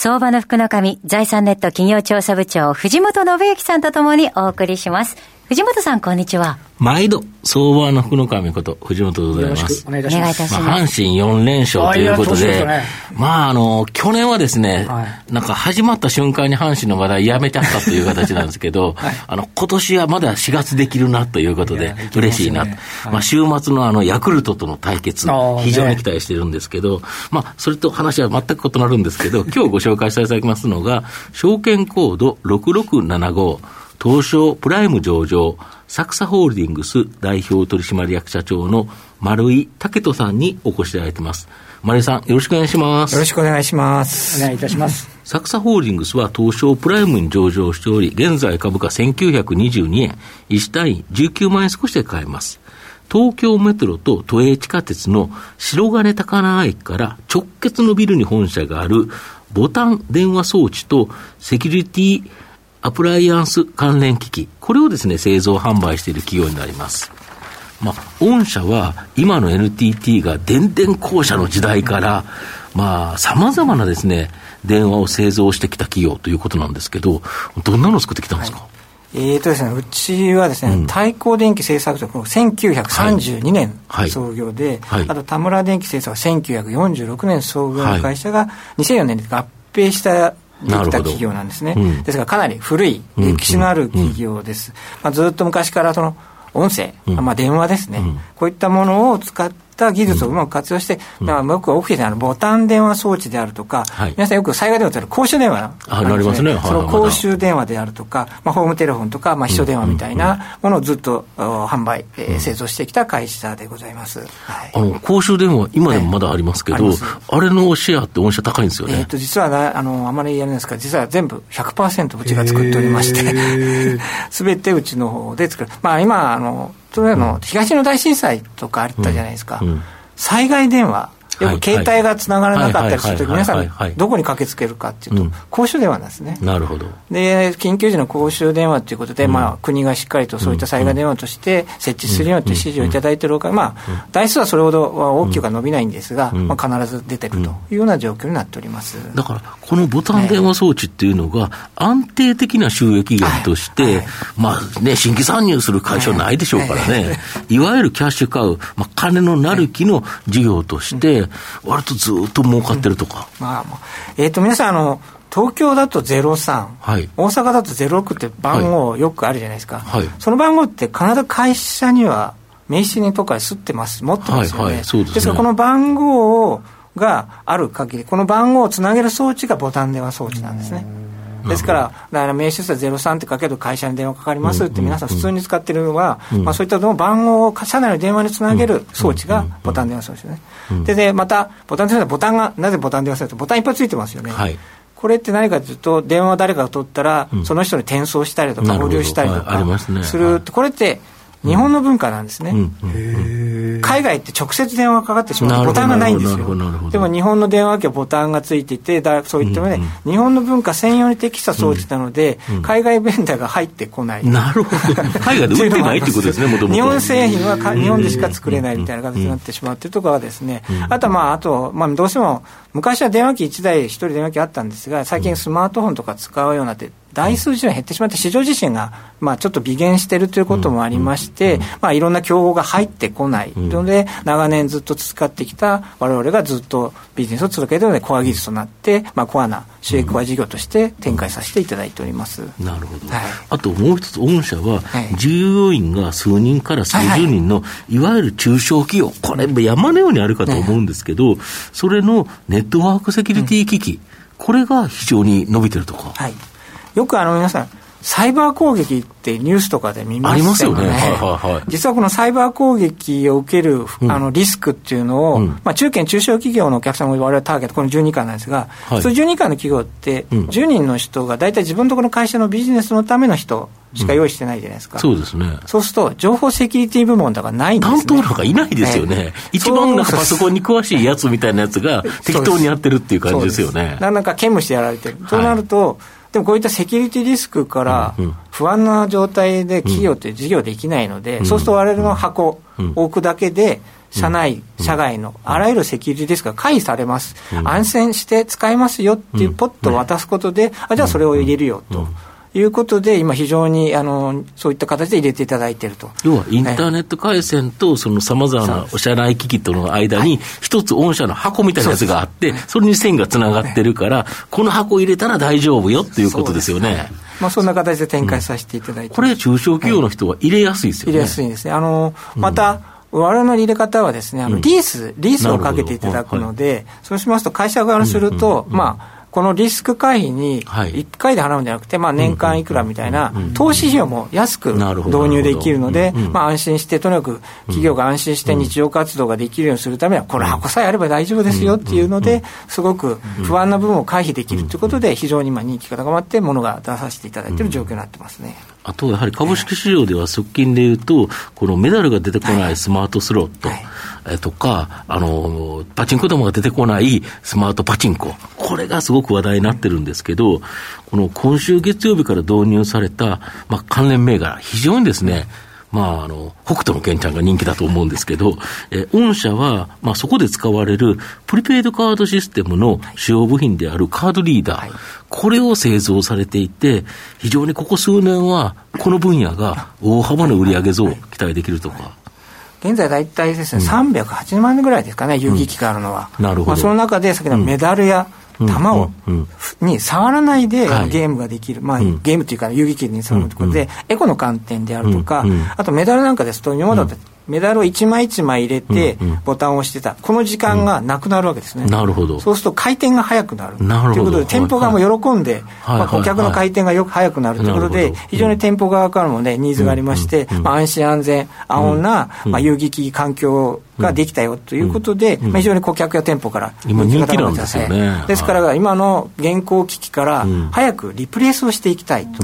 相場の福の神財産ネット企業調査部長藤本信之さんとともにお送りします。藤本さんこんにちは。毎度、相場の福の神こと、藤本でございます。お願いいたします。まあ、阪神4連勝ということで、ね、まあ、あの、去年はですね、はい、なんか始まった瞬間に阪神の話題やめちゃったという形なんですけど、はい、あの、今年はまだ4月できるなということで、嬉しいなと。はい、まあ、週末のあの、ヤクルトとの対決、非常に期待してるんですけど、ね、まあ、それと話は全く異なるんですけど、今日ご紹介させていただきますのが、証券コード6675、東証プライム上場、サクサホールディングス代表取締役社長の丸井武人さんにお越しいただいてます。丸井さん、よろしくお願いします。よろしくお願いします。お願いいたします。サクサホールディングスは東証プライムに上場しており、現在株価1922円、1単位19万円少しで買えます。東京メトロと都営地下鉄の白金高輪駅から直結のビルに本社があるボタン電話装置とセキュリティアプライアンス関連機器、これをですね、製造販売している企業になります。まあ、御社は今の NTT が電電公社の時代から、まあ、様々なですね、電話を製造してきた企業ということなんですけど、どんなのを作ってきたんですか、はいえーとですね、うちはですね、うん、太閤電機製作所、1932年創業で、はい。はい、あと田村電機製作は1946年創業の会社が2004年に合併したできた企業なんですね、うん、ですからかなり古い歴史のある企業です、まあ、ずっと昔からその音声、まあ、電話ですね、こういったものを使ってった技術をうまく活用して、うん、まあ、よくオフィスるボタン電話装置であるとか、はい、皆さんよく災害電話って公衆電話あなりますね、その公衆電話であるとか、まあ、ホームテレフォンとか、まあ、秘書電話みたいなものをずっと販売、えー、製造してきた会社でございます、はい、あの公衆電話、今でもまだありますけど、はい、ああれのシェアって御社高いんですよね。えー、と実はなあのあまりやるんですが、実は全部100%うちが作っておりまして、すべ てうちの方で作る、まあ、今あの、とりあえず東日本大震災とかあったじゃないですか。災害電話よく携帯がつながらなかったりするとき、皆さん、どこに駆けつけるかっていうと、公衆電話なんですね。なるほど。で、緊急時の公衆電話ということで、まあ、国がしっかりとそういった災害電話として設置するようにという指示をいただいているほか、まあ、台数はそれほどは大きくは伸びないんですが、まあ、必ず出てるというような状況になっております。だから、このボタン電話装置っていうのが、安定的な収益源として、まあね、新規参入する会社はないでしょうからね、い。わゆるキャッシュ買う、まあ、金のなる木の事業として、割とずっと儲かってるとか。うん、まあ、えっ、ー、と、皆さん、あの、東京だと03、はい、大阪だと06って番号よくあるじゃないですか、はい、その番号って必ず会社には名刺にとかすってます。持ってますよね、はいはい、ですね。ですからこの番号をがある限りこの番号をつなげる装置がボタン電話装置なんですねですから、だから名刺数は03って書ける会社に電話かかりますって皆さん普通に使ってるのは、まあ、そういった番号を社内の電話につなげる装置がボタン電話装置ですね。でで、また、ボタン電話ボタンが、なぜボタン電話すると、ボタンいっぱいついてますよね。はい。これって何かというと、電話を誰かが取ったら、その人に転送したりとか、保留したりとかする、これって、日本の文化なんですね、海外って直接電話かかってしまうボタンがないんですよ。でも日本の電話機はボタンがついていてだそういったので、日本の文化専用に適した装置なので、海外ベンダーが入ってこない。なるほど海外で売ってないってことですね もともと日本製品は日本でしか作れないみたいな形になってしまうっていうところはですね、あとはまああと、まあ、どうしても昔は電話機1台1人電話機あったんですが最近スマートフォンとか使うようになって台数自体減ってしまって、市場自身が、まあ、ちょっと微減しているということもありまして、まあ、いろんな競合が入ってこない。ので、長年ずっと使ってきたわれわれがずっとビジネスを続けているので、コア技術となって、まあ、コアな収益コア事業として展開させていただいております。なるほど。はい、あともう一つ、御社は、従業員が数人から数十人の、いわゆる中小企業、これ、山のようにあるかと思うんですけど、それのネットワークセキュリティ機器、これが非常に伸びてるとか。はいよくあの皆さん、サイバー攻撃ってニュースとかで見ますよね。ありますよね。はいはいはい、実はこのサイバー攻撃を受ける、あのリスクっていうのを、うん、まあ中堅中小企業のお客さんも我々ターゲット、この12巻なんですが、はい、その12巻の企業って、10人の人が大体自分のところの会社のビジネスのための人しか用意してないじゃないですか。そうですね。そうすると、情報セキュリティ部門とかないんですね。担当とかいないですよね。一番なんかパソコンに詳しいやつみたいなやつが適当にやってるっていう感じですよね。なんか兼務してやられてる。となると、でもこういったセキュリティリスクから不安な状態で企業って事業できないので、そうすると我々の箱を置くだけで、社内、社外のあらゆるセキュリティリスクが回避されます、安心して使えますよっていうポットを渡すことで、あじゃあそれを入れるよと。いうことで、今、非常にあのそういった形で入れていただいていると。要はインターネット回線と、そのさまざまなお社内機器との間に、一つ御社の箱みたいなやつがあって、それに線がつながってるから、この箱入れたら大丈夫よっていうことですよね。まあ、そんな形で展開させていただいて、これ、中小企業の人は入れやすいですよね。入れやすいんですね。あのまた、我々の入れ方はですね、あのリース、リースをかけていただくので、そうしますと、会社側にすると、まあ、このリスク回避に1回で払うんじゃなくて、まあ、年間いくらみたいな、投資費用も安く導入できるので、まあ、安心して、とにかく企業が安心して日常活動ができるようにするためには、この箱さえあれば大丈夫ですよっていうので、すごく不安な部分を回避できるということで、非常に今人気が高まって、ものが出させていただいている状況になってますね。あとやはり株式市場では側近でいうと、このメダルが出てこないスマートスロット、えとか、あの、パチンコ玉が出てこないスマートパチンコ、これがすごく話題になってるんですけど、この今週月曜日から導入された、まあ、関連銘柄、非常にですね、まあ、あの、北斗の健ちゃんが人気だと思うんですけど、え御社は、まあ、そこで使われるプリペイドカードシステムの主要部品であるカードリーダー、はい、これを製造されていて、非常にここ数年は、この分野が大幅な売上増を期待できるとか。現在大体ですね、うん、380万ぐらいですかね、遊戯機があるのは。うん、なるほど。まあ、その中で、先ほどメダルや、球を、に触らないでゲームができる、まあ、ゲームというか遊戯機に触るということで、エコの観点であるとか、あとメダルなんかですと、今までだとメダルを一枚一枚入れて、ボタンを押してた、この時間がなくなるわけですね。なるほど。そうすると回転が速くなる。なるほど。ということで、店舗側も喜んで、まあ、顧客の回転がよく速くなるということで、非常に店舗側からもね、ニーズがありまして、まあ、安心安全、安穏な、まあ、遊戯機環境ができたよということで、まあ、非常に顧客や店舗から人気が高まってますよね。ですから、今の現行機器から早くリプレイスをしていきたいと。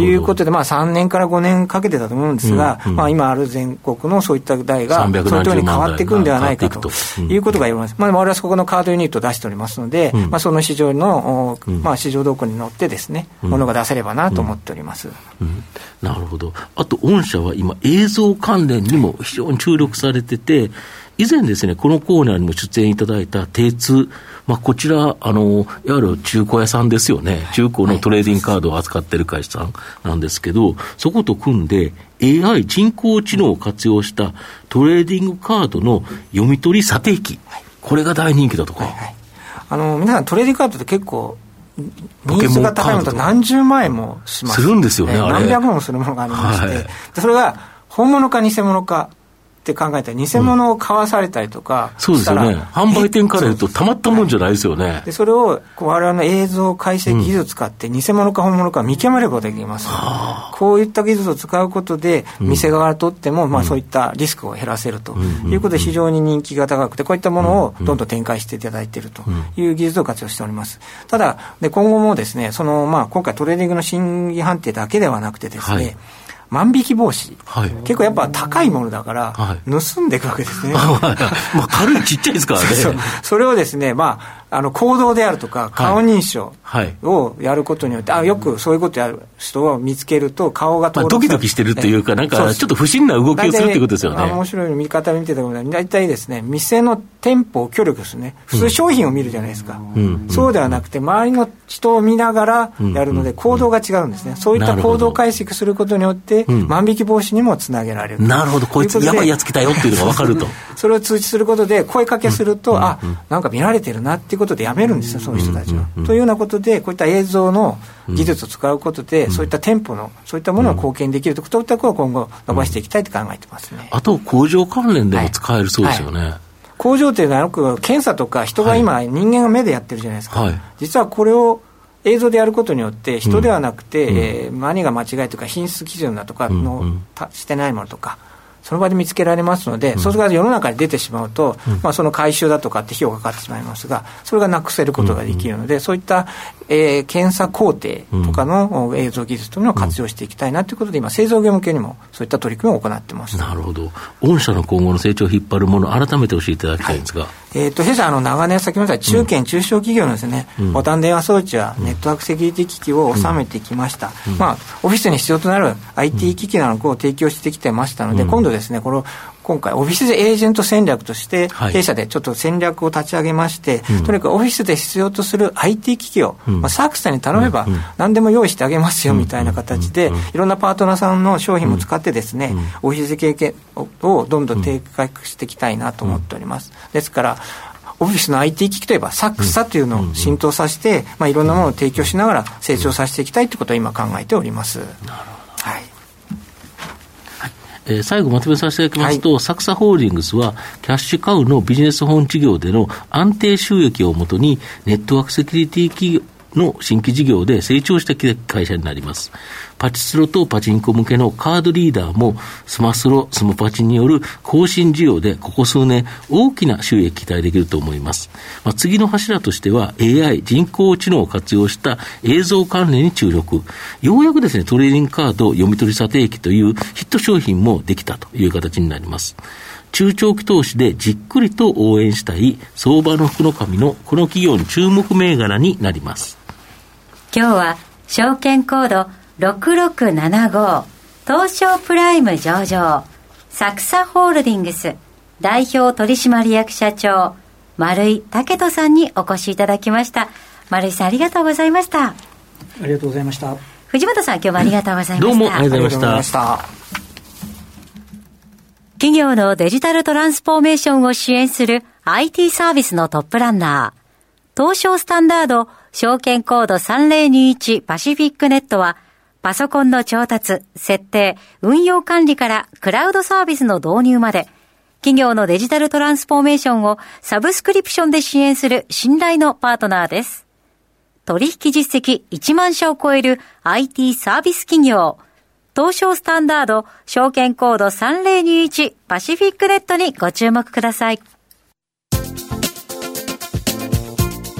いうことで、まあ、3年から5年かけてたと思うんですが、まあ、今ある全国のそういった台が、そのとおりに変わっていくんではないかということが言われます。まあ、我々はそこのカードユニットを出しておりますので、まあ、その市場の、まあ、市場動向に乗ってですね、ものが出せればなと思っております。なるほど。あと、御社は今、映像関連にも非常に注力されてて、以前ですね、このコーナーにも出演いただいた T2、まあ、こちら、あの、いわゆる中古屋さんですよね。中古のトレーディングカードを扱ってる会社さんなんですけど、そこと組んで AI 人工知能を活用したトレーディングカードの読み取り査定機。これが大人気だとか。はいはい、あの、皆さんトレーディングカードって結構、ニーズが高いのと何十万円もします。するんですよね、何百万もするものがありまして、はい、それが本物か偽物かって考えたら、偽物を買わされたりとか、うん、そうですよね、販売店から言うと、たまったもんじゃないですよね。はい、でそれをわれわれの映像解析技術を使って、偽物か本物か見極めることができます、うん、こういった技術を使うことで、店側にとっても、まあ、そういったリスクを減らせるということで、非常に人気が高くて、こういったものをどんどん展開していただいているという技術を活用しております。ただ、で今後もですね、そのまあ、今回、トレーディングの真偽判定だけではなくてですね、はい万引き防止、はい、結構やっぱ高いものだから、盗んでいくわけですね。まあ、軽いちっちゃいですからね。そそれをですね、まあ、あの行動であるとか、顔認証をやることによって、あよくそういうことやる人を見つけると、顔が登録、まあ、ドキドキしてるというか、なんかちょっと不審な動きをするってことですよね。面白い見方見てたことは、大体ですね、店の店舗を協力するね、普通商品を見るじゃないですか、うん、そうではなくて、周りの人を見ながらやるので、行動が違うんですね、そういった行動解析することによって、万引き防止にもつなげられる。なるほど、こいつ、やばいやつ来たよっていうのが分かると。それを通知することで、声かけすると、あなんか見られてるなっていうことでやめるんですよ、そういう人たちは。というようなことで、こういった映像の技術を使うことで、そういった店舗の、そういったものを貢献できると、いったことを今後、伸ばしていきたいと考えてますね。あと、工場関連でも使えるそうですよね。はい。はい工場っていうのはよく検査とか人が今、人間が目でやってるじゃないですか、はい、実はこれを映像でやることによって人ではなくて、うん、えー、何が間違いとか品質基準だとかの、うん、してないものとかその場で見つけられますので、うん、それが世の中に出てしまうと、うん、まあ、その回収だとかって費用がかかってしまいますが、それがなくせることができるので、うん、そういった、えー、検査工程とかの映像技術というのを活用していきたいなということで、今、製造業向けにもそういった取り組みを行ってます。なるほど、御社の今後の成長を引っ張るもの、改めて教えていただきたいんですが。はいえーと、弊社あの長年先ほど中堅中小企業のですね、うん、ボタン電話装置やネットワークセキュリティ機器を収めてきました、うん、まあ、オフィスに必要となる IT 機器などを提供してきてましたので、うん、今度ですねこの今回、オフィスエージェント戦略として、弊社でちょっと戦略を立ち上げまして、はい、とにかくオフィスで必要とする IT 機器を、うん、まあ、サークスさんに頼めば、何でも用意してあげますよみたいな形で、いろんなパートナーさんの商品も使ってですね、オフィス経験をどんどん低下していきたいなと思っております。ですから、オフィスの IT 機器といえば、サクサというのを浸透させて、まあ、いろんなものを提供しながら成長させていきたいということを今考えております。なるほど。はい。えー、最後まとめさせていただきますと、はい、サクサホールディングスは、キャッシュカウのビジネス本事業での安定収益をもとに、ネットワークセキュリティ企業の新規事業で成長した会社になります。パチスロとパチンコ向けのカードリーダーも、スマスロ、スマパチによる更新事業で、ここ数年、大きな収益期待できると思います。まあ、次の柱としては、AI、人工知能を活用した映像関連に注力。ようやくですね、トレーディングカード読み取り査定機というヒット商品もできたという形になります。中長期投資でじっくりと応援したい相場の福の神のこの企業の注目銘柄になります。今日は証券コード6675東証プライム上場サクサホールディングス代表取締役社長丸井武人さんにお越しいただきました。丸井さんありがとうございました。ありがとうございました。藤本さん今日もありがとうございました。どうもありがとうございました。企業のデジタルトランスフォーメーションを支援する IT サービスのトップランナー東証スタンダード証券コード3021パシフィックネットは、パソコンの調達、設定、運用管理からクラウドサービスの導入まで、企業のデジタルトランスフォーメーションをサブスクリプションで支援する信頼のパートナーです。取引実績1万社を超える IT サービス企業、東証スタンダード証券コード3021パシフィックネットにご注目ください。